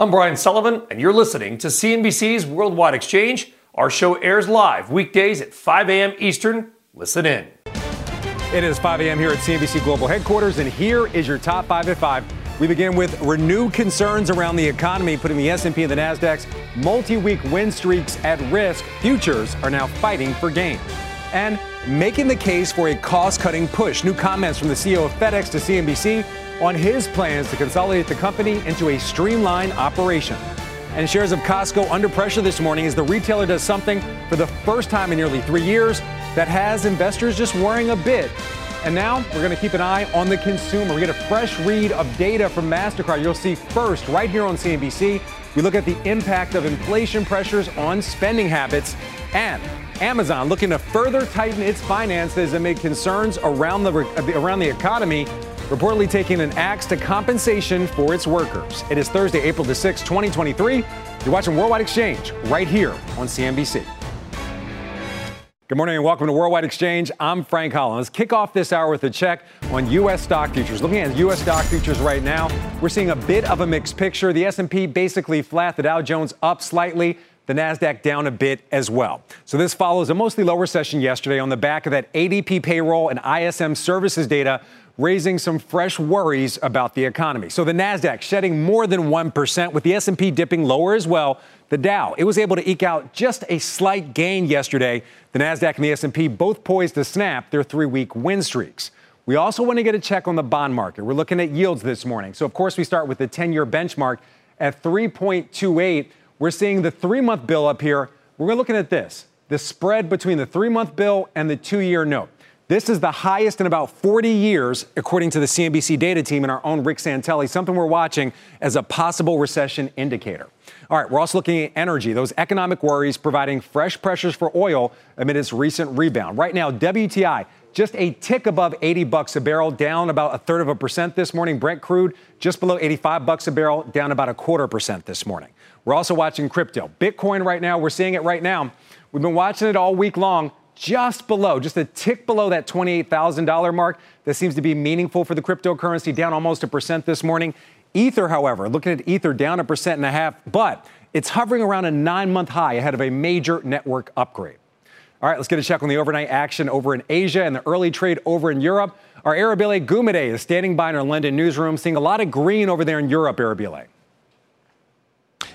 I'm Brian Sullivan, and you're listening to CNBC's Worldwide Exchange. Our show airs live weekdays at 5 a.m. Eastern. Listen in. It is 5 a.m. here at CNBC Global Headquarters, and here is your top five at five. We begin with renewed concerns around the economy, putting the S&P and the Nasdaq's multi-week win streaks at risk. Futures are now fighting for gains, and making the case for a cost-cutting push. New comments from the CEO of FedEx to CNBC on his plans to consolidate the company into a streamlined operation. And shares of Costco under pressure this morning as the retailer does something for the first time in nearly three years that has investors just worrying a bit. And now we're going to keep an eye on the consumer. We get a fresh read of data from MasterCard. You'll see first right here on CNBC. We look at the impact of inflation pressures on spending habits and Amazon looking to further tighten its finances amid concerns around the around the economy reportedly taking an axe to compensation for its workers. It is Thursday, April the 6th, 2023. You're watching Worldwide Exchange right here on CNBC. Good morning and welcome to Worldwide Exchange. I'm Frank Holland. Let's kick off this hour with a check on U.S. stock futures. Looking at U.S. stock futures right now, we're seeing a bit of a mixed picture. The S&P basically flat, the Dow Jones up slightly, the Nasdaq down a bit as well. So this follows a mostly lower session yesterday on the back of that ADP payroll and ISM services data raising some fresh worries about the economy. So the Nasdaq shedding more than 1% with the S&P dipping lower as well. The Dow, it was able to eke out just a slight gain yesterday. The Nasdaq and the S&P both poised to snap their 3-week win streaks. We also want to get a check on the bond market. We're looking at yields this morning. So of course we start with the 10-year benchmark at 3.28. We're seeing the 3-month bill up here. We're looking at this, the spread between the 3-month bill and the 2-year note. This is the highest in about 40 years, according to the CNBC data team and our own Rick Santelli, something we're watching as a possible recession indicator. All right, we're also looking at energy, those economic worries providing fresh pressures for oil amid its recent rebound. Right now, WTI just a tick above 80 bucks a barrel, down about a third of a percent this morning. Brent crude just below 85 bucks a barrel, down about a quarter percent this morning. We're also watching crypto. Bitcoin right now, we're seeing it right now. We've been watching it all week long just below, just a tick below that $28,000 mark. That seems to be meaningful for the cryptocurrency, down almost a percent this morning. Ether, however, looking at Ether down a percent and a half, but it's hovering around a nine month high ahead of a major network upgrade. All right, let's get a check on the overnight action over in Asia and the early trade over in Europe. Our Arabile Gumede is standing by in our London newsroom, seeing a lot of green over there in Europe, Arabile.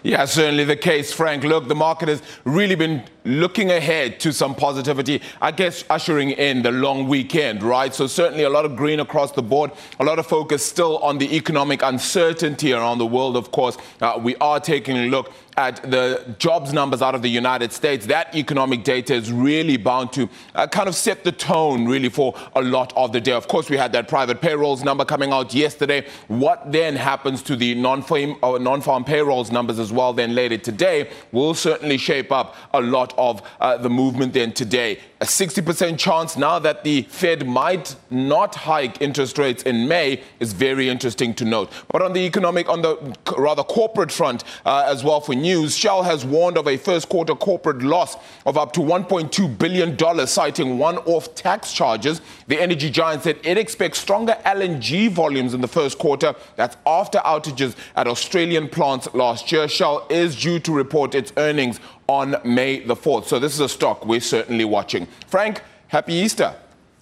Yeah, certainly the case, Frank. Look, the market has really been looking ahead to some positivity, I guess ushering in the long weekend, right? So certainly a lot of green across the board, a lot of focus still on the economic uncertainty around the world, of course. Uh, we are taking a look at the jobs numbers out of the United States, that economic data is really bound to uh, kind of set the tone really for a lot of the day. Of course, we had that private payrolls number coming out yesterday. What then happens to the non-farm, uh, non-farm payrolls numbers as well then later today will certainly shape up a lot of uh, the movement then today a 60% chance now that the Fed might not hike interest rates in May is very interesting to note. But on the economic, on the rather corporate front uh, as well for news, Shell has warned of a first quarter corporate loss of up to $1.2 billion, citing one off tax charges. The energy giant said it expects stronger LNG volumes in the first quarter. That's after outages at Australian plants last year. Shell is due to report its earnings on May the 4th. So this is a stock we're certainly watching. Frank, happy Easter.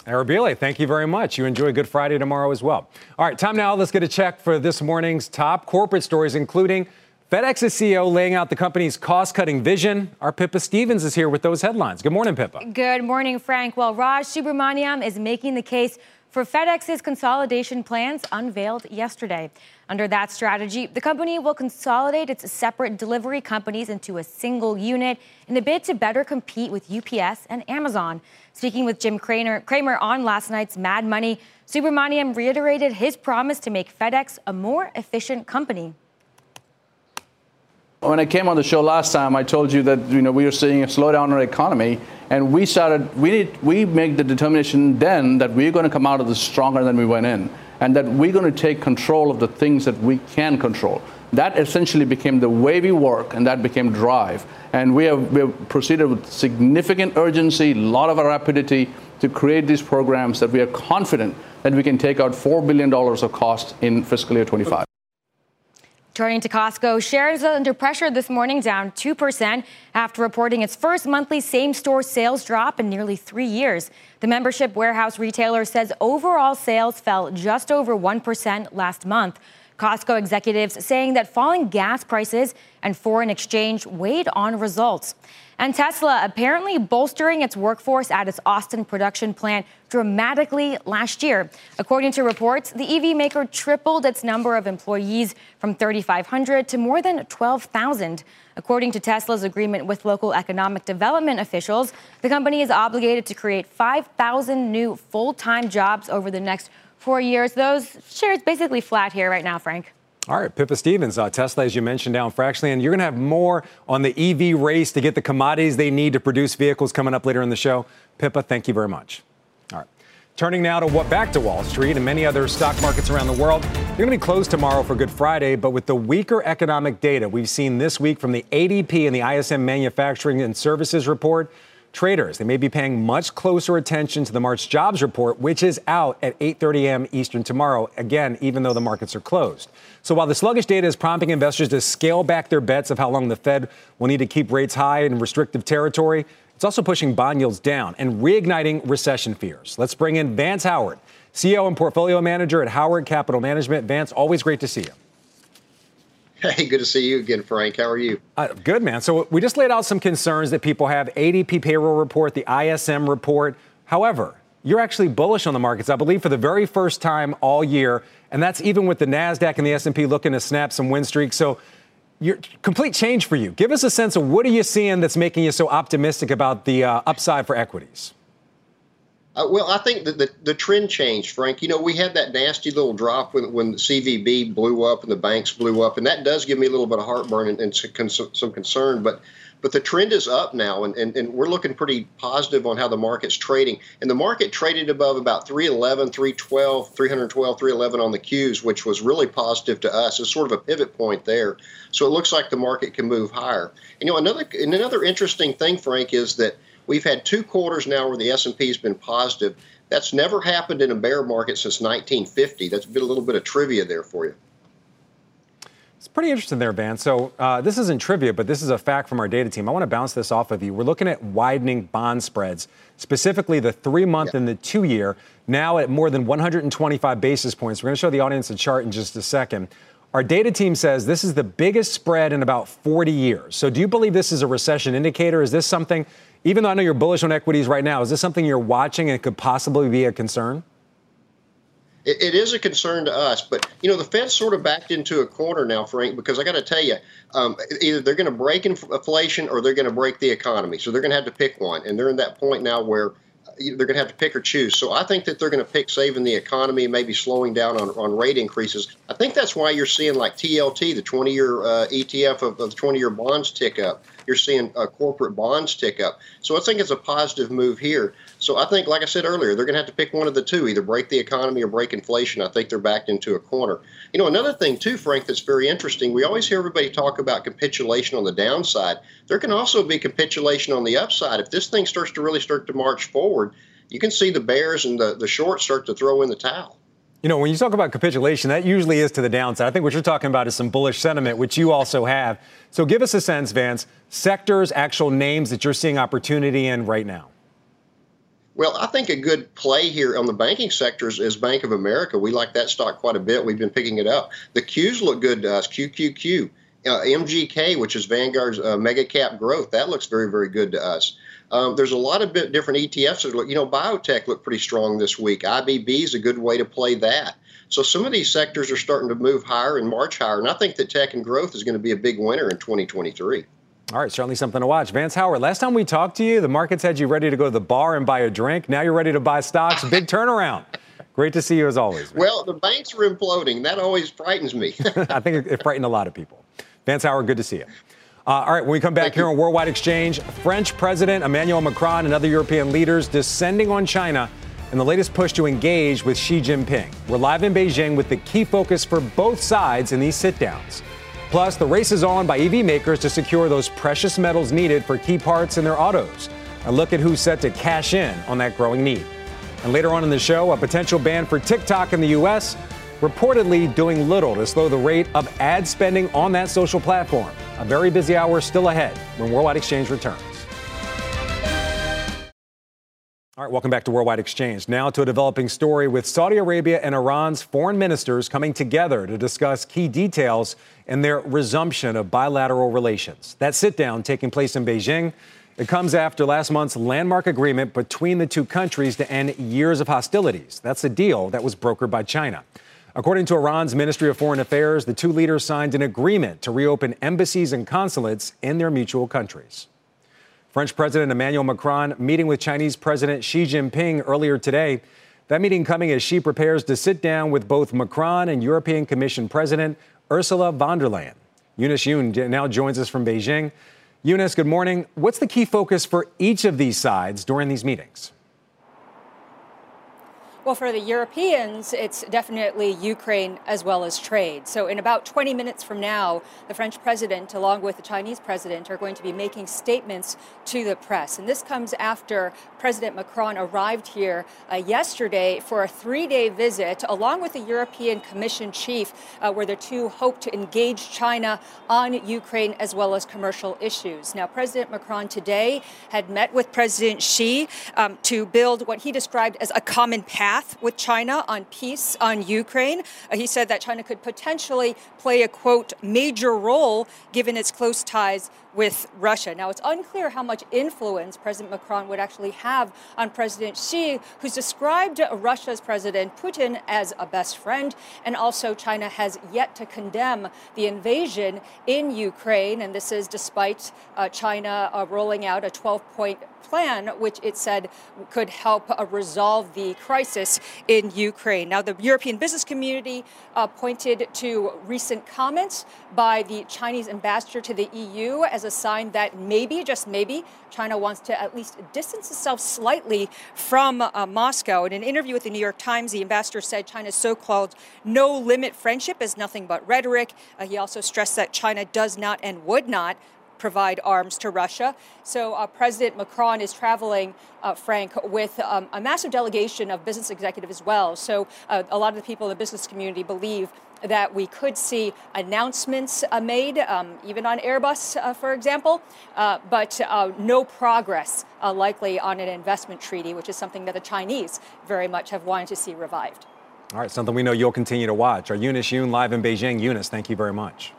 Arabile, thank you very much. You enjoy Good Friday tomorrow as well. All right, time now. Let's get a check for this morning's top corporate stories, including FedEx's CEO laying out the company's cost cutting vision. Our Pippa Stevens is here with those headlines. Good morning, Pippa. Good morning, Frank. Well, Raj Subramaniam is making the case for FedEx's consolidation plans unveiled yesterday. Under that strategy, the company will consolidate its separate delivery companies into a single unit in a bid to better compete with UPS and Amazon. Speaking with Jim Cramer, Cramer on last night's Mad Money, Subramaniam reiterated his promise to make FedEx a more efficient company. When I came on the show last time, I told you that you know we were seeing a slowdown in our economy, and we started. We need, we make the determination then that we're going to come out of this stronger than we went in, and that we're going to take control of the things that we can control. That essentially became the way we work, and that became drive. And we have, we have proceeded with significant urgency, a lot of rapidity to create these programs that we are confident that we can take out $4 billion of cost in fiscal year 25. Turning to Costco, shares under pressure this morning, down 2% after reporting its first monthly same store sales drop in nearly three years. The membership warehouse retailer says overall sales fell just over 1% last month. Costco executives saying that falling gas prices and foreign exchange weighed on results. And Tesla apparently bolstering its workforce at its Austin production plant dramatically last year. According to reports, the EV maker tripled its number of employees from 3,500 to more than 12,000. According to Tesla's agreement with local economic development officials, the company is obligated to create 5,000 new full time jobs over the next four years. Those shares basically flat here right now, Frank. All right, Pippa Stevens, uh, Tesla, as you mentioned, down fractionally, and you're going to have more on the EV race to get the commodities they need to produce vehicles coming up later in the show. Pippa, thank you very much. All right. Turning now to what back to Wall Street and many other stock markets around the world. They're going to be closed tomorrow for Good Friday, but with the weaker economic data we've seen this week from the ADP and the ISM Manufacturing and Services report, Traders, they may be paying much closer attention to the March jobs report, which is out at 8:30 a.m. Eastern tomorrow, again, even though the markets are closed. So while the sluggish data is prompting investors to scale back their bets of how long the Fed will need to keep rates high in restrictive territory, it's also pushing bond yields down and reigniting recession fears. Let's bring in Vance Howard, CEO and portfolio manager at Howard Capital Management. Vance, always great to see you. Hey, good to see you again, Frank. How are you? Uh, good, man. So we just laid out some concerns that people have. ADP payroll report, the ISM report. However, you're actually bullish on the markets, I believe, for the very first time all year, and that's even with the Nasdaq and the S&P looking to snap some win streaks. So, your complete change for you. Give us a sense of what are you seeing that's making you so optimistic about the uh, upside for equities. Uh, well, I think that the, the trend changed, Frank. You know, we had that nasty little drop when, when the SVB blew up and the banks blew up, and that does give me a little bit of heartburn and, and some, some concern. But but the trend is up now, and, and, and we're looking pretty positive on how the market's trading. And the market traded above about 311, 312, 312, 311 on the Qs, which was really positive to us. It's sort of a pivot point there. So it looks like the market can move higher. And, you know, another and another interesting thing, Frank, is that – We've had two quarters now where the S&P has been positive. That's never happened in a bear market since 1950. That's been a little bit of trivia there for you. It's pretty interesting there, Van. So uh, this isn't trivia, but this is a fact from our data team. I want to bounce this off of you. We're looking at widening bond spreads, specifically the three-month yeah. and the two-year, now at more than 125 basis points. We're going to show the audience a chart in just a second. Our data team says this is the biggest spread in about 40 years. So do you believe this is a recession indicator? Is this something even though I know you're bullish on equities right now, is this something you're watching and could possibly be a concern? It, it is a concern to us, but you know the Fed's sort of backed into a corner now, Frank. Because I got to tell you, um, either they're going to break inflation or they're going to break the economy. So they're going to have to pick one, and they're in that point now where they're going to have to pick or choose. So I think that they're going to pick saving the economy and maybe slowing down on, on rate increases. I think that's why you're seeing like TLT, the 20 year uh, ETF of, of the 20 year bonds tick up. You're seeing uh, corporate bonds tick up. So I think it's a positive move here. So I think, like I said earlier, they're going to have to pick one of the two, either break the economy or break inflation. I think they're backed into a corner. You know, another thing too, Frank, that's very interesting. We always hear everybody talk about capitulation on the downside. There can also be capitulation on the upside. If this thing starts to really start to march forward, you can see the bears and the, the shorts start to throw in the towel. You know, when you talk about capitulation, that usually is to the downside. I think what you're talking about is some bullish sentiment, which you also have. So give us a sense, Vance, sectors, actual names that you're seeing opportunity in right now. Well, I think a good play here on the banking sectors is Bank of America. We like that stock quite a bit. We've been picking it up. The Qs look good to us. QQQ. Uh, MGK, which is Vanguard's uh, mega cap growth, that looks very, very good to us. Um, there's a lot of bit different ETFs that look, you know, biotech looked pretty strong this week. IBB is a good way to play that. So some of these sectors are starting to move higher and march higher. And I think that tech and growth is going to be a big winner in 2023. All right, certainly something to watch. Vance Howard, last time we talked to you, the markets had you ready to go to the bar and buy a drink. Now you're ready to buy stocks. Big turnaround. Great to see you as always. Well, the banks are imploding. That always frightens me. I think it frightened a lot of people. Vance Howard, good to see you. Uh, all right, when we come back Thank here you. on Worldwide Exchange, French President Emmanuel Macron and other European leaders descending on China in the latest push to engage with Xi Jinping. We're live in Beijing with the key focus for both sides in these sit downs. Plus, the race is on by EV makers to secure those precious metals needed for key parts in their autos. A look at who's set to cash in on that growing need. And later on in the show, a potential ban for TikTok in the U.S. reportedly doing little to slow the rate of ad spending on that social platform. A very busy hour still ahead when Worldwide Exchange returns. All right, welcome back to Worldwide Exchange. Now to a developing story with Saudi Arabia and Iran's foreign ministers coming together to discuss key details in their resumption of bilateral relations. That sit down taking place in Beijing. It comes after last month's landmark agreement between the two countries to end years of hostilities. That's a deal that was brokered by China. According to Iran's Ministry of Foreign Affairs, the two leaders signed an agreement to reopen embassies and consulates in their mutual countries. French President Emmanuel Macron meeting with Chinese President Xi Jinping earlier today. That meeting coming as Xi prepares to sit down with both Macron and European Commission President Ursula von der Leyen. Eunice Yoon now joins us from Beijing. Eunice, good morning. What's the key focus for each of these sides during these meetings? Well, for the Europeans, it's definitely Ukraine as well as trade. So, in about 20 minutes from now, the French president, along with the Chinese president, are going to be making statements to the press. And this comes after President Macron arrived here uh, yesterday for a three day visit, along with the European Commission chief, uh, where the two hope to engage China on Ukraine as well as commercial issues. Now, President Macron today had met with President Xi um, to build what he described as a common path path with China on peace on Ukraine. Uh, he said that China could potentially play a quote major role given its close ties with Russia. Now, it's unclear how much influence President Macron would actually have on President Xi, who's described Russia's President Putin as a best friend, and also China has yet to condemn the invasion in Ukraine. And this is despite uh, China uh, rolling out a 12 point plan, which it said could help uh, resolve the crisis in Ukraine. Now, the European business community uh, pointed to recent comments by the Chinese ambassador to the EU as a sign that maybe, just maybe, China wants to at least distance itself slightly from uh, Moscow. In an interview with the New York Times, the ambassador said China's so called no limit friendship is nothing but rhetoric. Uh, he also stressed that China does not and would not provide arms to Russia. So uh, President Macron is traveling, uh, Frank, with um, a massive delegation of business executives as well. So uh, a lot of the people in the business community believe that we could see announcements uh, made, um, even on Airbus, uh, for example, uh, but no progress likely on an investment treaty, which is something that the Chinese very much have wanted to see revived. All right, something we know you'll continue to watch. Our Eunice Yoon live in Beijing. Eunice, thank you very much.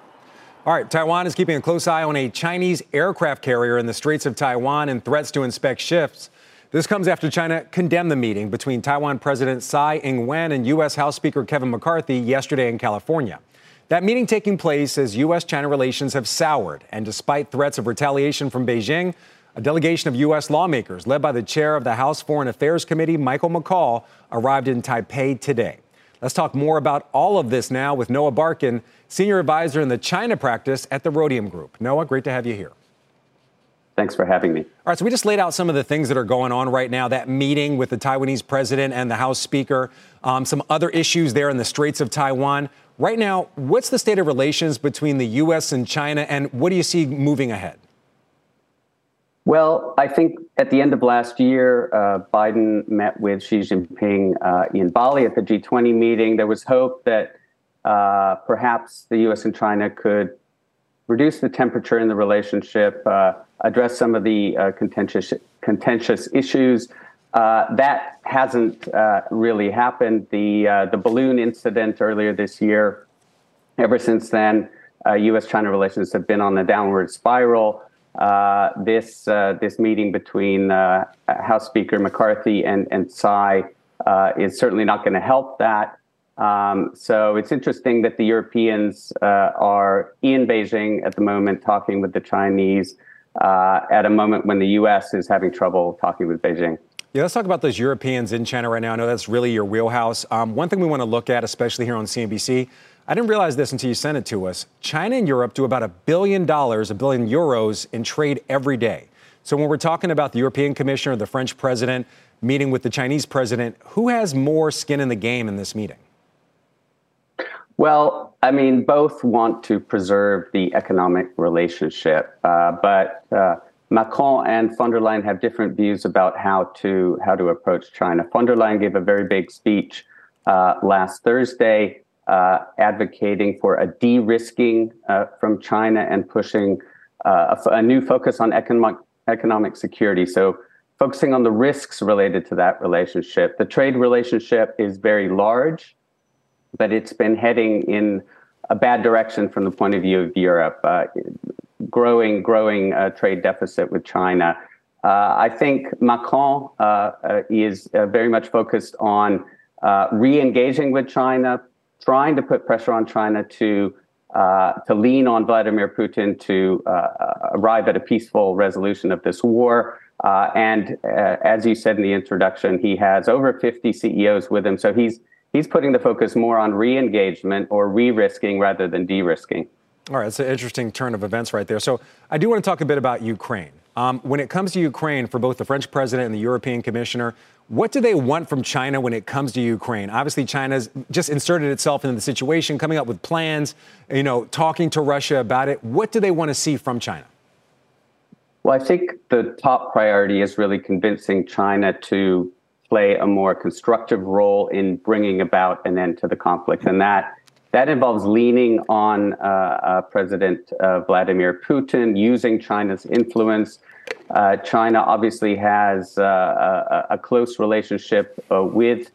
All right, Taiwan is keeping a close eye on a Chinese aircraft carrier in the Straits of Taiwan and threats to inspect ships. This comes after China condemned the meeting between Taiwan President Tsai Ing wen and U.S. House Speaker Kevin McCarthy yesterday in California. That meeting taking place as U.S. China relations have soured, and despite threats of retaliation from Beijing, a delegation of U.S. lawmakers, led by the chair of the House Foreign Affairs Committee, Michael McCaul, arrived in Taipei today. Let's talk more about all of this now with Noah Barkin, Senior Advisor in the China practice at the Rhodium Group. Noah, great to have you here. Thanks for having me. All right, so we just laid out some of the things that are going on right now that meeting with the Taiwanese president and the House Speaker, um, some other issues there in the Straits of Taiwan. Right now, what's the state of relations between the U.S. and China, and what do you see moving ahead? Well, I think at the end of last year, uh, Biden met with Xi Jinping uh, in Bali at the G20 meeting. There was hope that uh, perhaps the U.S. and China could reduce the temperature in the relationship, uh, address some of the uh, contentious contentious issues. Uh, that hasn't really happened. The the balloon incident earlier this year. Ever since then, U.S.-China relations have been on a downward spiral. Uh, this uh, this meeting between uh, House Speaker McCarthy and and Tsai uh, is certainly not going to help that. Um, so it's interesting that the Europeans uh, are in Beijing at the moment, talking with the Chinese at a moment when the U.S. is having trouble talking with Beijing. Yeah, let's talk about those Europeans in China right now. I know that's really your wheelhouse. Um, one thing we want to look at, especially here on CNBC, I didn't realize this until you sent it to us. China and Europe do about a billion dollars, a billion euros in trade every day. So when we're talking about the European Commissioner, the French president meeting with the Chinese president, who has more skin in the game in this meeting? Well, I mean, both want to preserve the economic relationship, uh, but uh, Macron and von der Leyen have different views about how to how to approach China. Von der Leyen gave a very big speech uh, last Thursday uh, advocating for a de-risking uh, from China and pushing uh, a, a, new focus on economic economic security. So focusing on the risks related to that relationship. The trade relationship is very large, but it's been heading in a bad direction from the point of view of Europe. Uh, growing, growing uh, trade deficit with China. Uh, I think Macron uh, uh, is uh, very much focused on re-engaging with China, trying to put pressure on China to to lean on Vladimir Putin to arrive at a peaceful resolution of this war. and as you said in the introduction, he has over 50 CEOs with him, so he's he's putting the focus more on re-engagement or re-risking rather than de-risking. All right, it's an interesting turn of events right there. So I do want to talk a bit about Ukraine. Um, when it comes to Ukraine, for both the French president and the European commissioner, what do they want from China when it comes to Ukraine? Obviously, China's just inserted itself into the situation, coming up with plans, you know, talking to Russia about it. What do they want to see from China? Well, I think the top priority is really convincing China to play a more constructive role in bringing about an end to the conflict. And that that involves leaning on uh, uh, President uh, Vladimir Putin, using China's influence. Uh, China obviously has uh, a, a, close relationship uh, with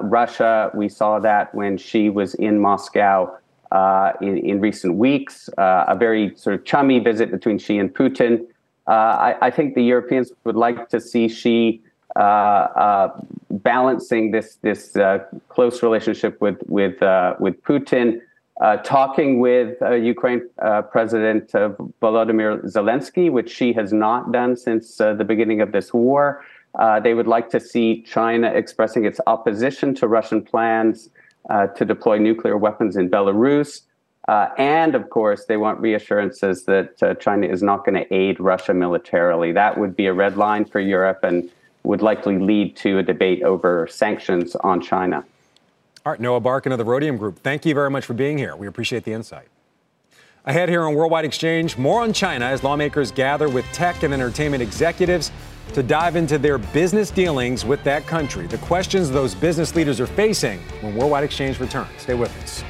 Russia. We saw that when Xi was in Moscow in, in, recent weeks, a very sort of chummy visit between Xi and Putin. I, I, think the Europeans would like to see Xi uh, uh, balancing this this uh, close relationship with with with Putin, talking with Ukraine President Volodymyr Zelensky, which Xi has not done since the beginning of this war. they would like to see China expressing its opposition to Russian plans to deploy nuclear weapons in Belarus. Uh, and of course, they want reassurances that uh, China is not going to aid Russia militarily. That would be a red line for Europe and would likely lead to a debate over sanctions on China. All right, Noah Barkin of the Rhodium Group, thank you very much for being here. We appreciate the insight. Ahead here on Worldwide Exchange, more on China as lawmakers gather with tech and entertainment executives to dive into their business dealings with that country, the questions those business leaders are facing when Worldwide Exchange returns. Stay with us.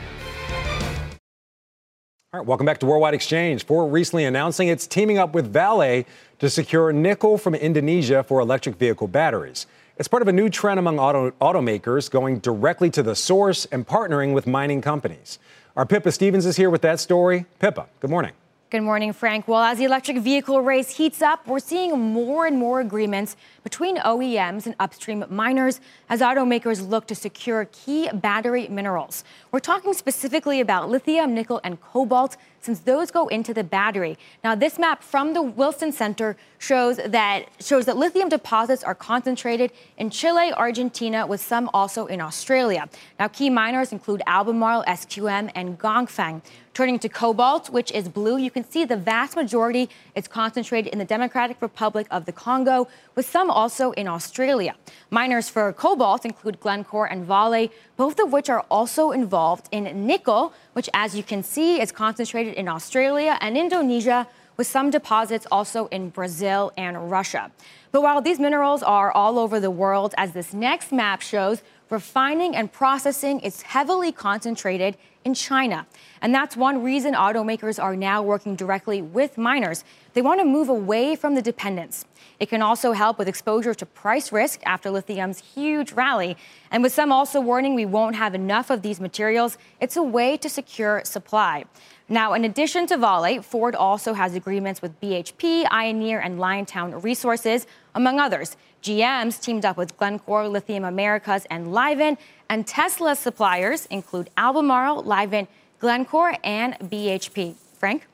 All right, welcome back to Worldwide Exchange. Ford recently announcing it's teaming up with Vale to secure nickel from Indonesia for electric vehicle batteries. It's part of a new trend among auto, automakers going directly to the source and partnering with mining companies. Our Pippa Stevens is here with that story. Pippa, good morning. Good morning, Frank. Well, as the electric vehicle race heats up, we're seeing more and more agreements between OEMs and upstream miners as automakers look to secure key battery minerals. We're talking specifically about lithium, nickel, and cobalt since those go into the battery. Now, this map from the Wilson Center shows that shows that lithium deposits are concentrated in Chile, Argentina, with some also in Australia. Now, key miners include Albemarle, SQM, and Ganfeng. Turning to cobalt, which is blue, you can see the vast majority is concentrated in the Democratic Republic of the Congo, with some also in Australia. Miners for cobalt include Glencore and Vale, both of which are also involved in nickel, which, as you can see, is concentrated in Australia and Indonesia, with some deposits also in Brazil and Russia. But while these minerals are all over the world, as this next map shows, refining and processing is heavily concentrated in China. And that's one reason automakers are now working directly with miners. They want to move away from the dependence. It can also help with exposure to price risk after lithium's huge rally. And with some also warning we won't have enough of these materials, it's a way to secure supply. Now, in addition to Vale, Ford also has agreements with BHP, Ioneer, and Liontown Resources, among others. GM's teamed up with Glencore, Lithium Americas, and Livent, and Tesla's suppliers include Albemarle, Livent, Glencore, and BHP. Frank?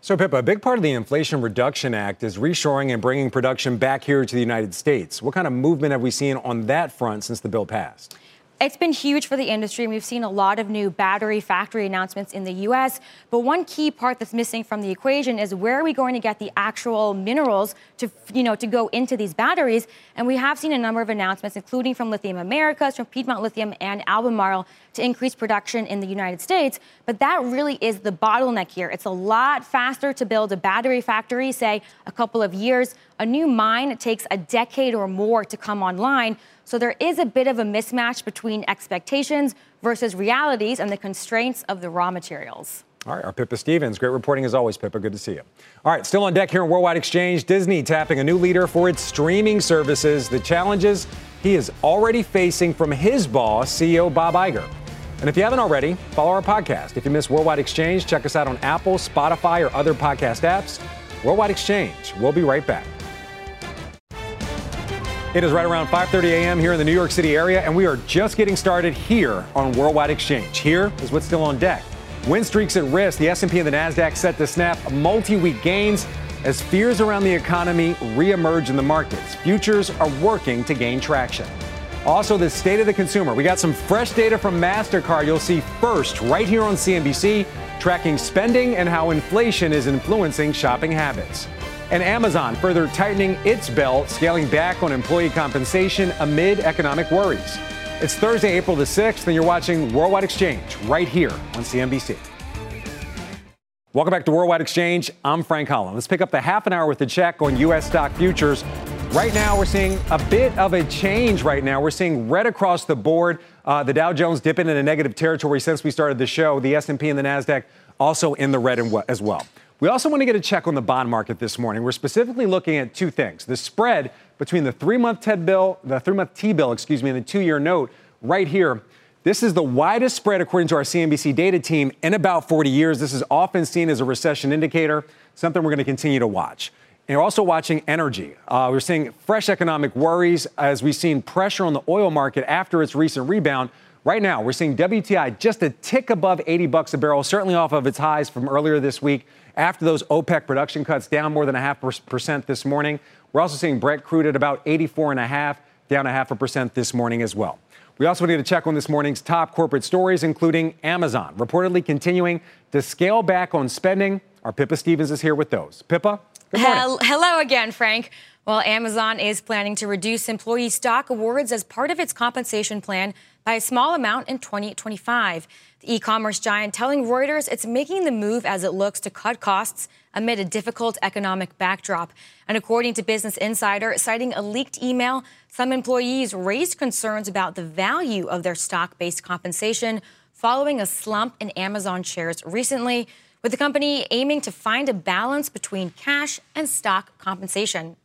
So, Pippa, a big part of the Inflation Reduction Act is reshoring and bringing production back here to the United States. What kind of movement have we seen on that front since the bill passed? It's been huge for the industry, and we've seen a lot of new battery factory announcements in the U.S. But one key part that's missing from the equation is where are we going to get the actual minerals to, you know, to go into these batteries? And we have seen a number of announcements, including from Lithium Americas, from Piedmont Lithium, and Albemarle, to increase production in the United States. But that really is the bottleneck here. It's a lot faster to build a battery factory, say a couple of years. A new mine takes a decade or more to come online. So there is a bit of a mismatch between expectations versus realities and the constraints of the raw materials. All right, our Pippa Stevens. Great reporting as always, Pippa. Good to see you. All right, still on deck here in Worldwide Exchange. Disney tapping a new leader for its streaming services. The challenges he is already facing from his boss, CEO Bob Iger. And if you haven't already, follow our podcast. If you miss Worldwide Exchange, check us out on Apple, Spotify, or other podcast apps. Worldwide Exchange. We'll be right back. It is right around 5:30 a.m. here in the New York City area, and we are just getting started here on Worldwide Exchange. Here is what's still on deck. Win streaks at risk. The S&P and the Nasdaq set to snap multi-week gains as fears around the economy reemerge in the markets. Futures are working to gain traction. Also, the state of the consumer. We got some fresh data from MasterCard you'll see first right here on CNBC, tracking spending and how inflation is influencing shopping habits and Amazon further tightening its belt, scaling back on employee compensation amid economic worries. It's Thursday, April the 6th, and you're watching Worldwide Exchange right here on CNBC. Welcome back to Worldwide Exchange. I'm Frank Holland. Let's pick up the half an hour with the check on U.S. stock futures. Right now, we're seeing a bit of a change right now. We're seeing red across the board. Uh, the Dow Jones dipping into negative territory since we started the show. The S&P and the Nasdaq also in the red as well. We also want to get a check on the bond market this morning. We're specifically looking at two things. The spread between the three-month TED bill, the three-month T-bill, excuse me, and the two-year note right here. This is the widest spread according to our CNBC data team in about 40 years. This is often seen as a recession indicator, something we're going to continue to watch. And we're also watching energy. Uh, we're seeing fresh economic worries as we've seen pressure on the oil market after its recent rebound. Right now, we're seeing WTI just a tick above 80 bucks a barrel, certainly off of its highs from earlier this week after those OPEC production cuts down more than a half percent this morning. We're also seeing Brent crude at about 84 and a half, down a half a percent this morning as well. We also need to check on this morning's top corporate stories, including Amazon, reportedly continuing to scale back on spending. Our Pippa Stevens is here with those. Pippa. Hello again, Frank. Well, Amazon is planning to reduce employee stock awards as part of its compensation plan by a small amount in 2025. The e commerce giant telling Reuters it's making the move as it looks to cut costs amid a difficult economic backdrop. And according to Business Insider, citing a leaked email, some employees raised concerns about the value of their stock based compensation following a slump in Amazon shares recently, with the company aiming to find a balance between cash and stock compensation.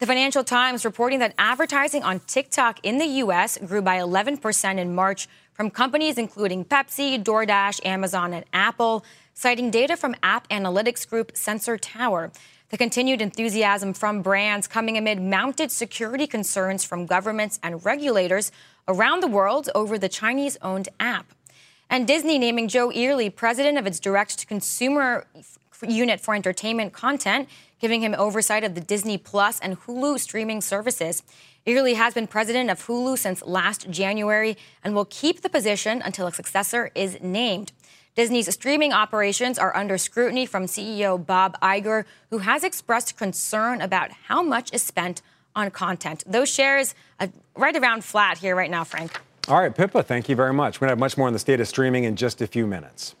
The Financial Times reporting that advertising on TikTok in the U.S. grew by 11% in March from companies including Pepsi, DoorDash, Amazon, and Apple, citing data from app analytics group Sensor Tower. The continued enthusiasm from brands coming amid mounted security concerns from governments and regulators around the world over the Chinese owned app. And Disney naming Joe Earley president of its direct to consumer unit for entertainment content giving him oversight of the Disney Plus and Hulu streaming services. Earley has been president of Hulu since last January and will keep the position until a successor is named. Disney's streaming operations are under scrutiny from CEO Bob Iger, who has expressed concern about how much is spent on content. Those shares are right around flat here right now, Frank. All right, Pippa, thank you very much. We're going to have much more on the state of streaming in just a few minutes.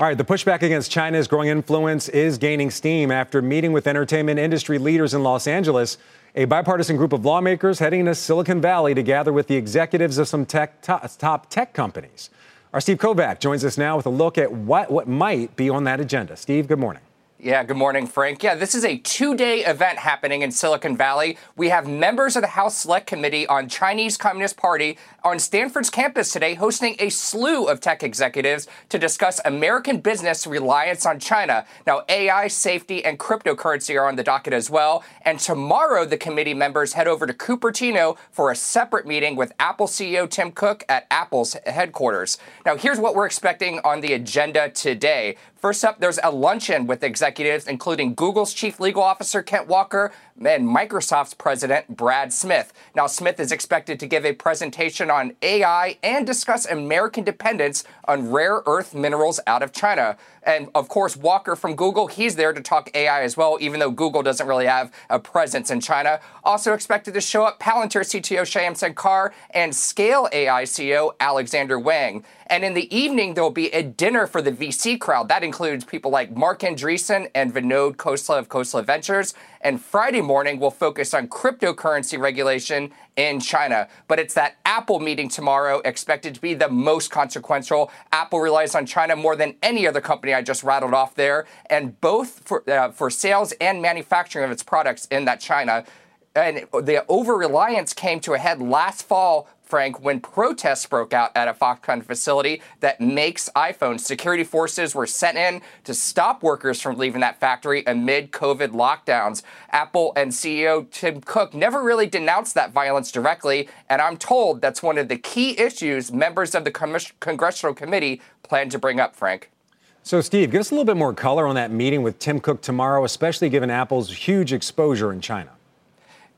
All right, the pushback against China's growing influence is gaining steam after meeting with entertainment industry leaders in Los Angeles. A bipartisan group of lawmakers heading to Silicon Valley to gather with the executives of some tech, top tech companies. Our Steve Kovach joins us now with a look at what, what might be on that agenda. Steve, good morning. Yeah, good morning, Frank. Yeah, this is a two day event happening in Silicon Valley. We have members of the House Select Committee on Chinese Communist Party on Stanford's campus today hosting a slew of tech executives to discuss American business reliance on China. Now, AI, safety, and cryptocurrency are on the docket as well. And tomorrow, the committee members head over to Cupertino for a separate meeting with Apple CEO Tim Cook at Apple's headquarters. Now, here's what we're expecting on the agenda today. First up, there's a luncheon with executives, including Google's chief legal officer, Kent Walker, and Microsoft's president, Brad Smith. Now, Smith is expected to give a presentation on AI and discuss American dependence on rare earth minerals out of China. And of course, Walker from Google, he's there to talk AI as well, even though Google doesn't really have a presence in China. Also expected to show up Palantir CTO Shyam Sankar and Scale AI CEO Alexander Wang. And in the evening, there will be a dinner for the VC crowd. That includes people like Marc Andreessen and Vinod Khosla of Khosla Ventures. And Friday morning, we'll focus on cryptocurrency regulation in China. But it's that Apple meeting tomorrow expected to be the most consequential. Apple relies on China more than any other company I just rattled off there, and both for, uh, for sales and manufacturing of its products in that China. And the over reliance came to a head last fall Frank, when protests broke out at a Foxconn facility that makes iPhones. Security forces were sent in to stop workers from leaving that factory amid COVID lockdowns. Apple and CEO Tim Cook never really denounced that violence directly, and I'm told that's one of the key issues members of the Congressional Committee plan to bring up, Frank. So, Steve, give us a little bit more color on that meeting with Tim Cook tomorrow, especially given Apple's huge exposure in China.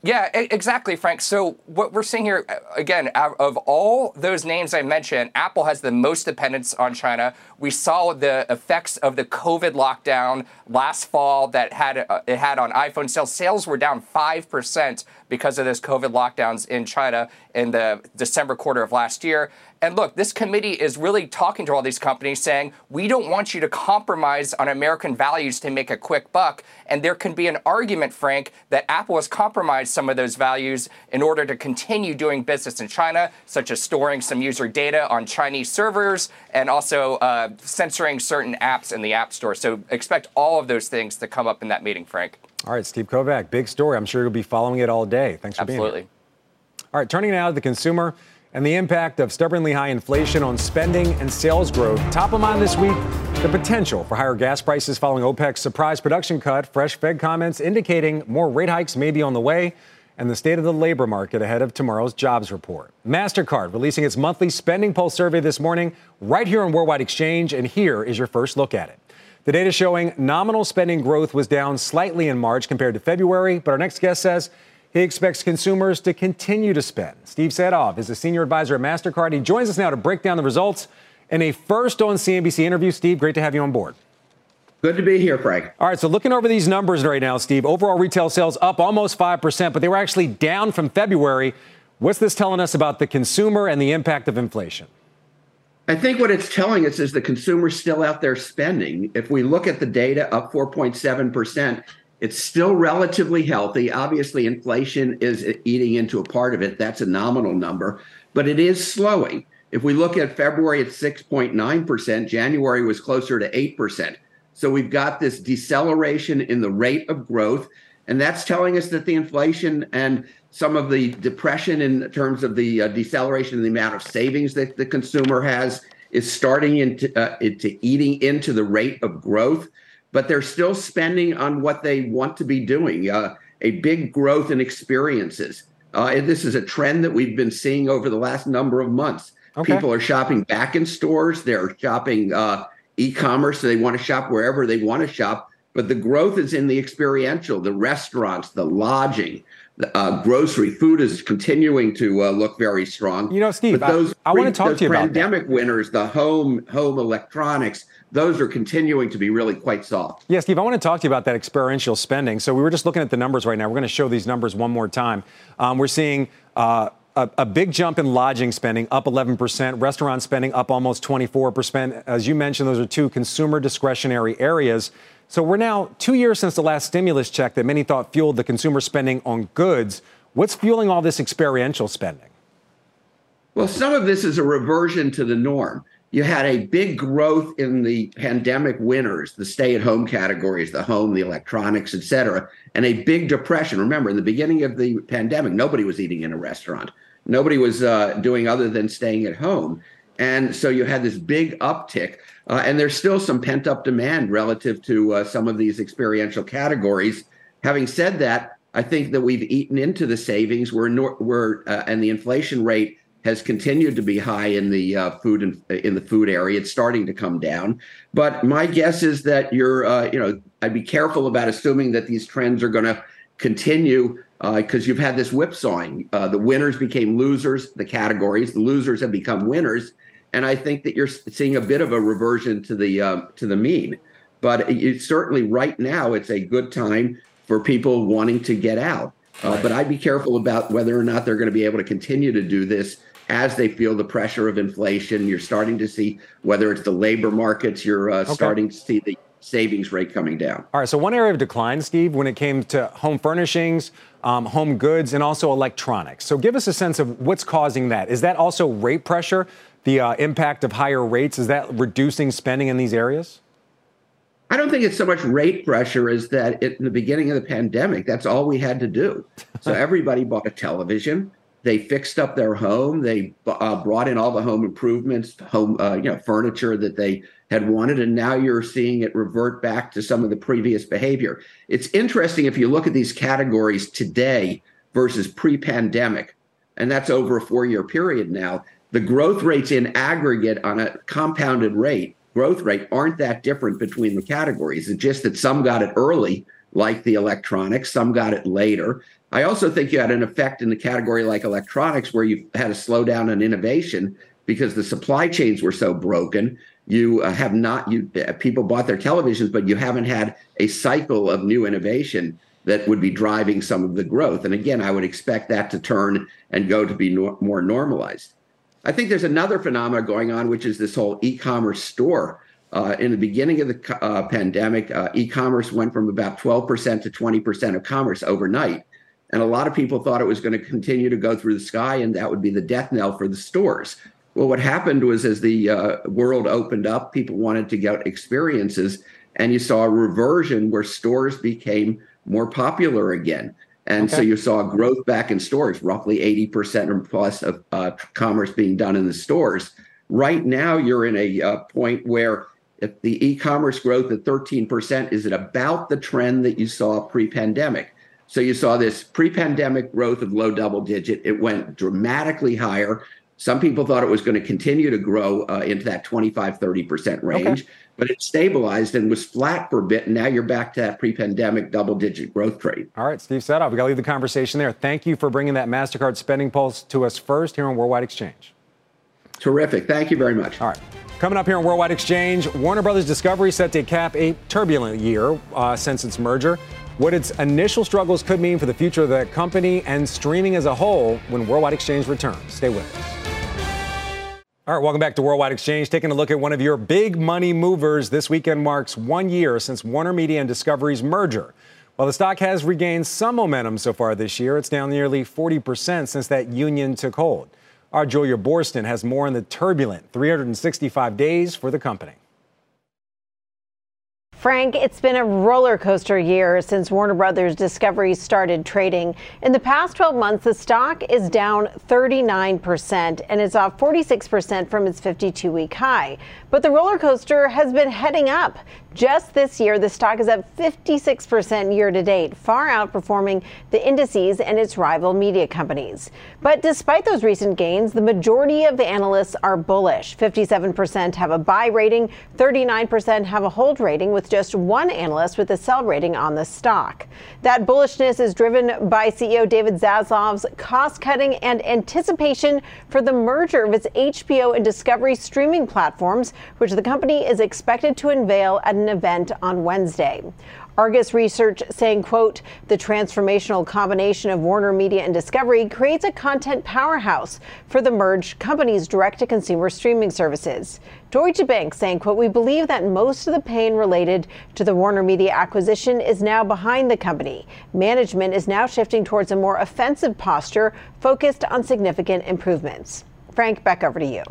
Yeah, exactly, Frank. So what we're seeing here, again, of all those names I mentioned, Apple has the most dependence on China. We saw the effects of the COVID lockdown last fall that had uh, it had on iPhone sales. Sales were down five percent because of those COVID lockdowns in China in the December quarter of last year. And look, this committee is really talking to all these companies saying, we don't want you to compromise on American values to make a quick buck. And there can be an argument, Frank, that Apple has compromised some of those values in order to continue doing business in China, such as storing some user data on Chinese servers and also uh, censoring certain apps in the App Store. So expect all of those things to come up in that meeting, Frank. All right, Steve Kovach, big story. I'm sure you'll be following it all day. Thanks for Absolutely. being here. Absolutely. All right, turning now to the consumer and the impact of stubbornly high inflation on spending and sales growth. Top of mind this week, the potential for higher gas prices following OPEC's surprise production cut, fresh Fed comments indicating more rate hikes may be on the way, and the state of the labor market ahead of tomorrow's jobs report. MasterCard releasing its monthly spending pulse survey this morning, right here on Worldwide Exchange, and here is your first look at it. The data showing nominal spending growth was down slightly in March compared to February, but our next guest says he expects consumers to continue to spend. Steve Sadove is a senior advisor at MasterCard. He joins us now to break down the results in a first on CNBC interview. Steve, great to have you on board. Good to be here, Frank. All right, so looking over these numbers right now, Steve, overall retail sales up almost 5%, but they were actually down from February. What's this telling us about the consumer and the impact of inflation? I think what it's telling us is the consumer's still out there spending. If we look at the data, up 4.7%, it's still relatively healthy. Obviously, inflation is eating into a part of it. That's a nominal number, but it is slowing. If we look at February at 6.9%, January was closer to 8%. So we've got this deceleration in the rate of growth. And that's telling us that the inflation and some of the depression in terms of the uh, deceleration in the amount of savings that the consumer has is starting into, uh, into eating into the rate of growth, but they're still spending on what they want to be doing. Uh, a big growth in experiences. Uh, and this is a trend that we've been seeing over the last number of months. Okay. People are shopping back in stores. They're shopping uh, e-commerce. So they want to shop wherever they want to shop. But the growth is in the experiential, the restaurants, the lodging, uh, grocery food is continuing to uh, look very strong. You know, Steve, but those I, I want to talk to you about pandemic winners, the home home electronics. Those are continuing to be really quite soft. Yeah, Steve, I want to talk to you about that experiential spending. So we were just looking at the numbers right now. We're going to show these numbers one more time. Um, we're seeing. Uh, a, a, big jump in lodging spending, up 11%, restaurant spending up almost 24%. As you mentioned, those are two consumer discretionary areas. So we're now two years since the last stimulus check that many thought fueled the consumer spending on goods. What's fueling all this experiential spending? Well, some of this is a reversion to the norm. You had a big growth in the pandemic winners, the stay-at-home categories, the home, the electronics, et cetera, and a big depression. Remember, in the beginning of the pandemic, nobody was eating in a restaurant. Nobody was uh, doing other than staying at home. And so you had this big uptick. Uh, and there's still some pent up demand relative to uh, some of these experiential categories. Having said that, I think that we've eaten into the savings. We're, nor- we're uh, and the inflation rate has continued to be high in the uh, food in the food area. It's starting to come down, but my guess is that you're, uh, you know, I'd be careful about assuming that these trends are going to continue because uh, you've had this whipsawing. the winners became losers, the categories. The losers have become winners and I think that you're seeing a bit of a reversion to the uh, to the mean. But it's certainly right now it's a good time for people wanting to get out. Uh, right. But I'd be careful about whether or not they're going to be able to continue to do this as they feel the pressure of inflation. You're starting to see whether it's the labor markets, you're uh, okay. starting to see the savings rate coming down. All right. So one area of decline, Steve, when it came to home furnishings, um, home goods, and also electronics. So give us a sense of what's causing that. Is that also rate pressure? The uh, impact of higher rates is that reducing spending in these areas? I don't think it's so much rate pressure as that in the beginning of the pandemic, that's all we had to do. So everybody bought a television. They fixed up their home. They uh, brought in all the home improvements, home uh, you know furniture that they had wanted, and now you're seeing it revert back to some of the previous behavior. It's interesting if you look at these categories today versus pre-pandemic, and that's over a four-year period now. The growth rates in aggregate on a compounded rate growth rate aren't that different between the categories. It's just that some got it early, like the electronics, some got it later. I also think you had an effect in the category like electronics where you had a slowdown in innovation because the supply chains were so broken. You uh, have not you uh, people bought their televisions, but you haven't had a cycle of new innovation that would be driving some of the growth. And again, I would expect that to turn and go to be no- more normalized. I think there's another phenomenon going on, which is this whole e-commerce store. Uh, in the beginning of the uh, pandemic, uh, e-commerce went from about 12% to 20% of commerce overnight, and a lot of people thought it was going to continue to go through the sky, and that would be the death knell for the stores. Well, what happened was as the uh, world opened up, people wanted to get experiences, and you saw a reversion where stores became more popular again. And okay. so you saw growth back in stores, roughly 80% or plus of uh, commerce being done in the stores. Right now, you're in a uh, point where if the e-commerce growth at 13% is at about the trend that you saw pre-pandemic. So you saw this pre-pandemic growth of low double digit. It went dramatically higher. Some people thought it was going to continue to grow uh, into that 25, 30% range. Okay but it stabilized and was flat for a bit. And now you're back to that pre pandemic double digit growth rate. All right, Steve Sadove, we got to leave the conversation there. Thank you for bringing that MasterCard spending pulse to us first here on Worldwide Exchange. Terrific. Thank you very much. All right. Coming up here on Worldwide Exchange, Warner Brothers Discovery set to cap a turbulent year uh, since its merger. What its initial struggles could mean for the future of the company and streaming as a whole when Worldwide Exchange returns. Stay with us. All right, welcome back to Worldwide Exchange. Taking a look at one of your big money movers. This weekend marks one year since Warner Media and Discovery's merger. While the stock has regained some momentum so far this year, it's down nearly 40% since that union took hold. Our Julia Boorstin has more on the turbulent 365 days for the company. Frank, it's been a roller coaster year since Warner Brothers Discovery started trading. In the past 12 months, the stock is down 39% and it's off 46% from its 52 week high. But the roller coaster has been heading up. Just this year, the stock is up 56% year to date, far outperforming the indices and its rival media companies. But despite those recent gains, the majority of the analysts are bullish. 57% have a buy rating, 39% have a hold rating, with just one analyst with a sell rating on the stock. That bullishness is driven by CEO David Zaslav's cost cutting and anticipation for the merger of its HBO and Discovery streaming platforms which the company is expected to unveil at an event on Wednesday. Argus research saying, quote, the transformational combination of Warner Media and Discovery creates a content powerhouse for the merged company's direct to consumer streaming services. Deutsche Bank saying, quote, we believe that most of the pain related to the Warner Media acquisition is now behind the company. Management is now shifting towards a more offensive posture focused on significant improvements. Frank, back over to you.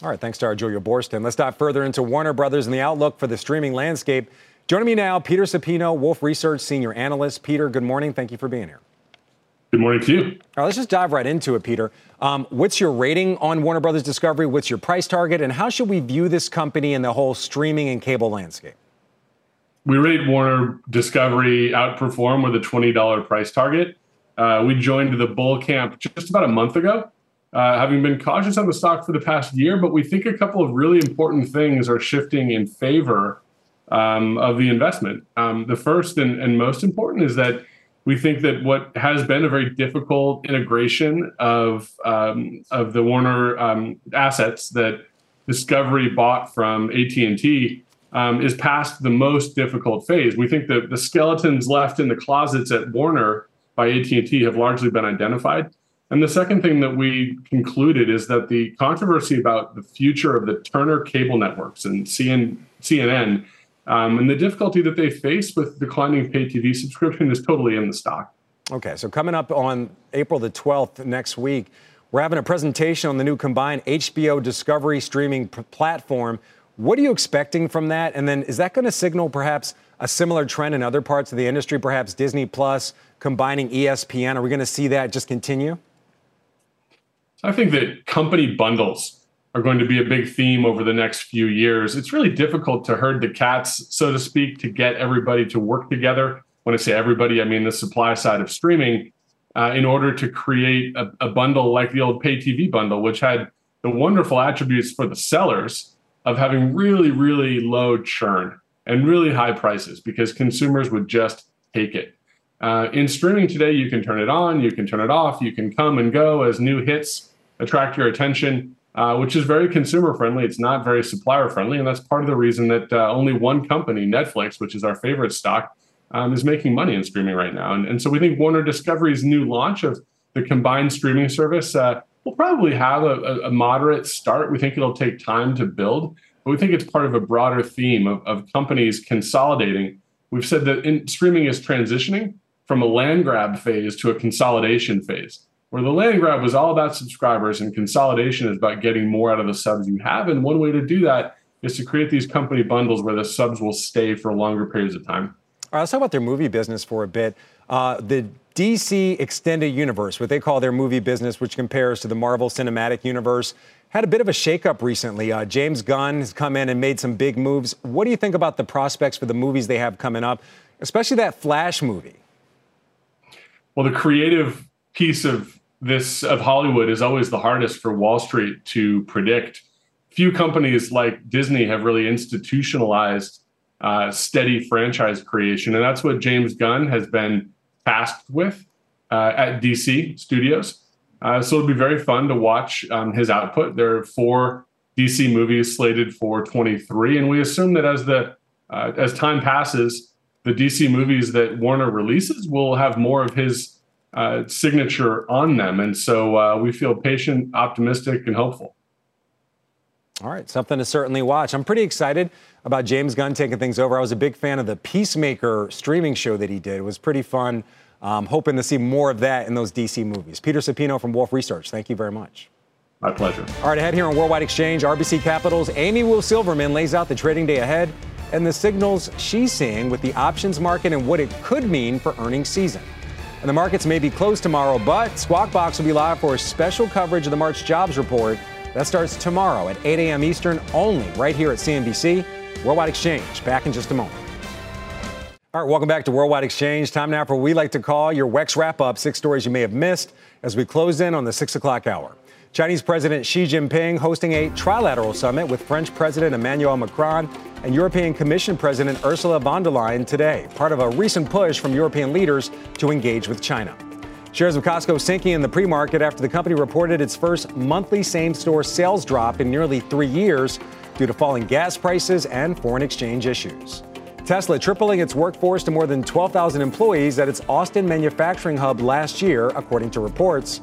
All right, thanks to our Julia Boorstin. Let's dive further into Warner Brothers and the outlook for the streaming landscape. Joining me now, Peter Supino, Wolfe Research Senior Analyst. Peter, good morning. Thank you for being here. Good morning to you. All right, let's just dive right into it, Peter. Um, what's your rating on Warner Brothers Discovery? What's your price target? And how should we view this company in the whole streaming and cable landscape? We rate Warner Discovery outperform with a $20 price target. Uh, we joined the bull camp just about a month ago uh, having been cautious on the stock for the past year, but we think a couple of really important things are shifting in favor um, of the investment. Um, the first and, and, most important is that we think that what has been a very difficult integration of um, of the Warner um, assets that Discovery bought from AT and T um, is past the most difficult phase. We think that the skeletons left in the closets at Warner by AT and T have largely been identified And the second thing that we concluded is that the controversy about the future of the Turner cable networks and CN, CNN um, and the difficulty that they face with declining pay TV subscription is totally in the stock. Okay, so coming up on April the 12th next week, we're having a presentation on the new combined HBO Discovery streaming p- platform. What are you expecting from that? And then is that going to signal perhaps a similar trend in other parts of the industry, perhaps Disney Plus combining ESPN? Are we going to see that just continue? I think that company bundles are going to be a big theme over the next few years. It's really difficult to herd the cats, so to speak, to get everybody to work together. When I say everybody, I mean the supply side of streaming, uh, in order to create a, a bundle like the old pay TV bundle, which had the wonderful attributes for the sellers of having really, really low churn and really high prices because consumers would just take it. Uh, in streaming today, you can turn it on, you can turn it off, you can come and go as new hits attract your attention, uh, which is very consumer friendly. It's not very supplier friendly. And that's part of the reason that uh, only one company, Netflix, which is our favorite stock, um, is making money in streaming right now. And, and so we think Warner Discovery's new launch of the combined streaming service uh, will probably have a, a, moderate start. We think it'll take time to build, but we think it's part of a broader theme of, of companies consolidating. We've said that in, streaming is transitioning from a land grab phase to a consolidation phase, where the land grab was all about subscribers and consolidation is about getting more out of the subs you have. And one way to do that is to create these company bundles where the subs will stay for longer periods of time. All right, let's talk about their movie business for a bit. Uh, the DC Extended Universe, what they call their movie business, which compares to the Marvel Cinematic Universe, had a bit of a shakeup recently. Uh, James Gunn has come in and made some big moves. What do you think about the prospects for the movies they have coming up, especially that Flash movie? Well, the creative piece of this of Hollywood is always the hardest for Wall Street to predict. Few companies like Disney have really institutionalized uh, steady franchise creation. And that's what James Gunn has been tasked with uh, at DC Studios. Uh, so it'll be very fun to watch um, his output. There are four DC movies slated for 23, and we assume that as the uh, as time passes, the DC movies that Warner releases will have more of his uh, signature on them. And so uh, we feel patient, optimistic, and hopeful. All right, something to certainly watch. I'm pretty excited about James Gunn taking things over. I was a big fan of the Peacemaker streaming show that he did. It was pretty fun. Um, hoping to see more of that in those DC movies. Peter Supino from Wolfe Research, thank you very much. My pleasure. All right, ahead here on Worldwide Exchange, RBC Capital's Amy Wu Silverman lays out the trading day ahead and the signals she's seeing with the options market and what it could mean for earnings season. And the markets may be closed tomorrow, but Squawk Box will be live for special coverage of the March jobs report. That starts tomorrow at 8 a.m. Eastern, only right here at CNBC. Worldwide Exchange, back in just a moment. All right, welcome back to Worldwide Exchange. Time now for what we like to call your WEX wrap up six stories you may have missed as we close in on the six o'clock hour. Chinese President Xi Jinping hosting a trilateral summit with French President Emmanuel Macron and European Commission President Ursula von der Leyen today, part of a recent push from European leaders to engage with China. Shares of Costco sinking in the pre market after the company reported its first monthly same store sales drop in nearly three years due to falling gas prices and foreign exchange issues. Tesla tripling its workforce to more than 12,000 employees at its Austin manufacturing hub last year, according to reports.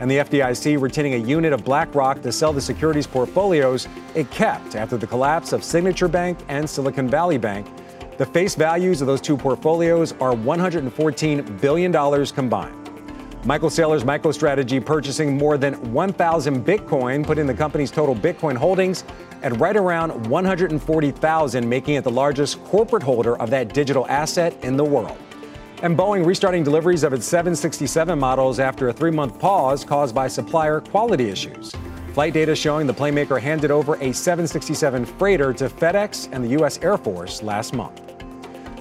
And the FDIC retaining a unit of BlackRock to sell the securities portfolios it kept after the collapse of Signature Bank and Silicon Valley Bank. The face values of those two portfolios are $114 billion combined. Michael Saylor's MicroStrategy purchasing more than 1,000 Bitcoin, putting the company's total Bitcoin holdings at right around 140,000, making it the largest corporate holder of that digital asset in the world. And Boeing restarting deliveries of its 767 models after a three month pause caused by supplier quality issues. Flight data showing the playmaker handed over a 767 freighter to FedEx and the U.S. Air Force last month.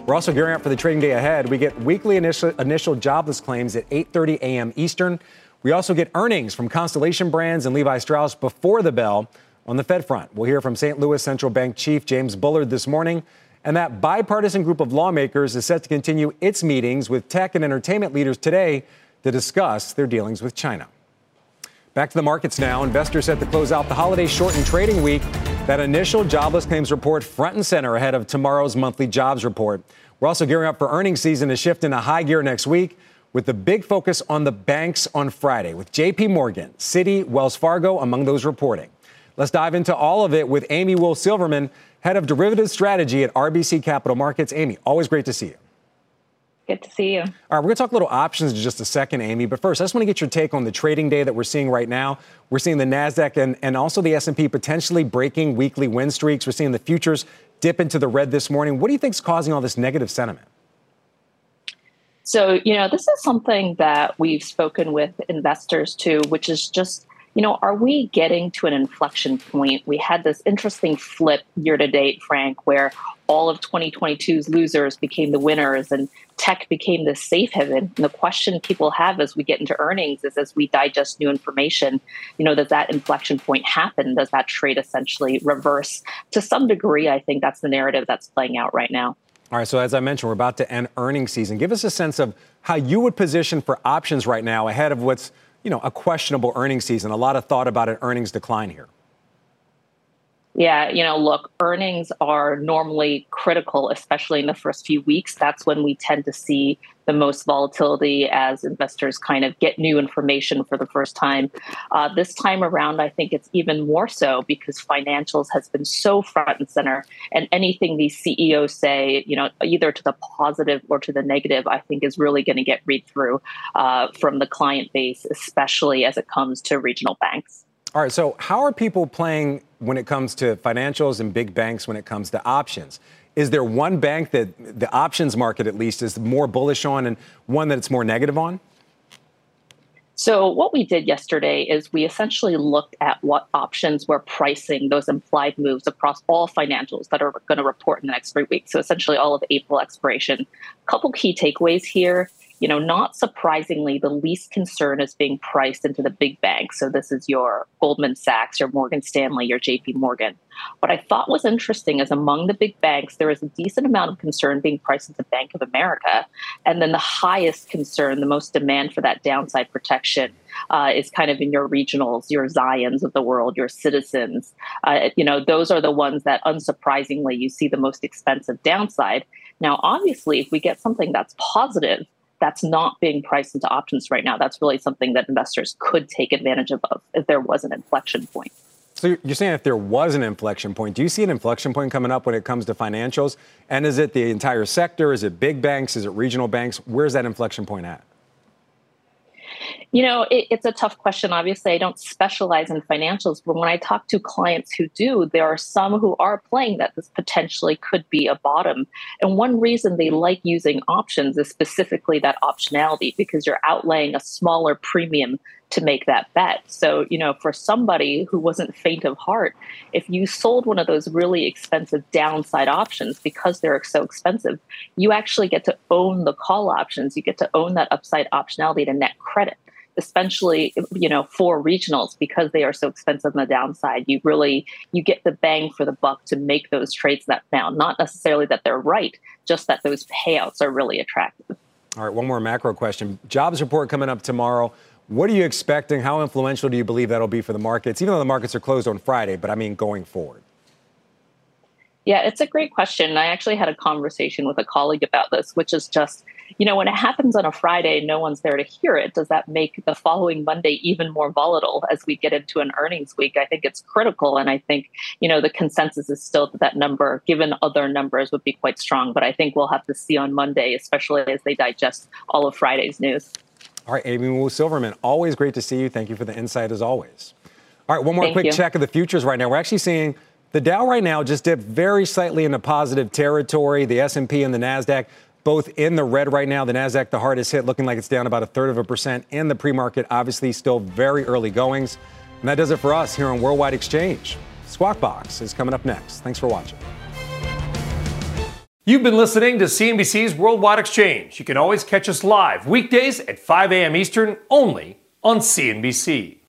We're also gearing up for the trading day ahead. We get weekly initial, initial jobless claims at 8:30 a.m. Eastern. We also get earnings from Constellation Brands and Levi Strauss before the bell on the Fed front. We'll hear from St. Louis Central Bank Chief James Bullard this morning. And that bipartisan group of lawmakers is set to continue its meetings with tech and entertainment leaders today to discuss their dealings with China. Back to the markets now. Investors set to close out the holiday shortened trading week that initial jobless claims report front and center ahead of tomorrow's monthly jobs report. We're also gearing up for earnings season to shift into high gear next week. with the big focus on the banks on Friday, with JP Morgan, Citi, Wells Fargo among those reporting. Let's dive into all of it with Amy Wu Silverman, head of derivative strategy at RBC Capital Markets. Amy, always great to see you. Good to see you. All right, we're going to talk a little options in just a second, Amy. But first, I just want to get your take on the trading day that we're seeing right now. We're seeing the Nasdaq and, and also the S&P potentially breaking weekly win streaks. We're seeing the futures dip into the red this morning. What do you think is causing all this negative sentiment? So, you know, this is something that we've spoken with investors to, which is just you know, are we getting to an inflection point? We had this interesting flip year to date, Frank, where all of 2022's losers became the winners and tech became the safe haven. And the question people have as we get into earnings is as we digest new information, you know, does that inflection point happen? Does that trade essentially reverse? To some degree, I think that's the narrative that's playing out right now. All right, so as I mentioned, we're about to end earnings season. Give us a sense of how you would position for options right now ahead of what's you know, a questionable earnings season. A lot of thought about an earnings decline here. Yeah, you know, look, earnings are normally critical, especially in the first few weeks. That's when we tend to see the most volatility as investors kind of get new information for the first time. Uh, this time around, I think it's even more so because financials has been so front and center, and anything these CEOs say, you know, either to the positive or to the negative, I think is really going to get read through uh, from the client base, especially as it comes to regional banks. All right. So, how are people playing when it comes to financials and big banks when it comes to options? Is there one bank that the options market, at least, is more bullish on and one that it's more negative on? So, what we did yesterday is we essentially looked at what options were pricing those implied moves across all financials that are going to report in the next three weeks. So, essentially, all of April expiration. A couple key takeaways here you know, not surprisingly, the least concern is being priced into the big banks. So this is your Goldman Sachs, your Morgan Stanley, your JP Morgan. What I thought was interesting is among the big banks, there is a decent amount of concern being priced into Bank of America. And then the highest concern, the most demand for that downside protection uh, is kind of in your regionals, your Zions of the world, your citizens. Uh, you know, those are the ones that unsurprisingly you see the most expensive downside. Now, obviously, if we get something that's positive, that's not being priced into options right now. That's really something that investors could take advantage of if there was an inflection point. So you're saying if there was an inflection point, do you see an inflection point coming up when it comes to financials? And is it the entire sector? Is it big banks? Is it regional banks? Where's that inflection point at? You know, it, it's a tough question. Obviously, I don't specialize in financials, but when I talk to clients who do, there are some who are playing that this potentially could be a bottom. And one reason they like using options is specifically that optionality because you're outlaying a smaller premium to make that bet. So, you know, for somebody who wasn't faint of heart, if you sold one of those really expensive downside options because they're so expensive, you actually get to own the call options. You get to own that upside optionality to net credit especially you know for regionals because they are so expensive on the downside you really you get the bang for the buck to make those trades that sound not necessarily that they're right just that those payouts are really attractive. All right one more macro question. Jobs report coming up tomorrow. What are you expecting? How influential do you believe that'll be for the markets even though the markets are closed on friday but i mean going forward? Yeah, it's a great question. I actually had a conversation with a colleague about this, which is just, you know, when it happens on a Friday, no one's there to hear it. Does that make the following Monday even more volatile as we get into an earnings week? I think it's critical. And I think, you know, the consensus is still that that number, given other numbers, would be quite strong. But I think we'll have to see on Monday, especially as they digest all of Friday's news. All right, Amy Wu Silverman, always great to see you. Thank you for the insight as always. All right, one more Thank quick you. check of the futures right now. We're actually seeing the Dow right now just dipped very slightly into positive territory. The S&P and the Nasdaq both in the red right now. The Nasdaq the hardest hit, looking like it's down about a third of a percent in the pre-market. Obviously, still very early goings. And that does it for us here on Worldwide Exchange. Squawk Box is coming up next. Thanks for watching. You've been listening to CNBC's Worldwide Exchange. You can always catch us live weekdays at 5 a.m. Eastern only on CNBC.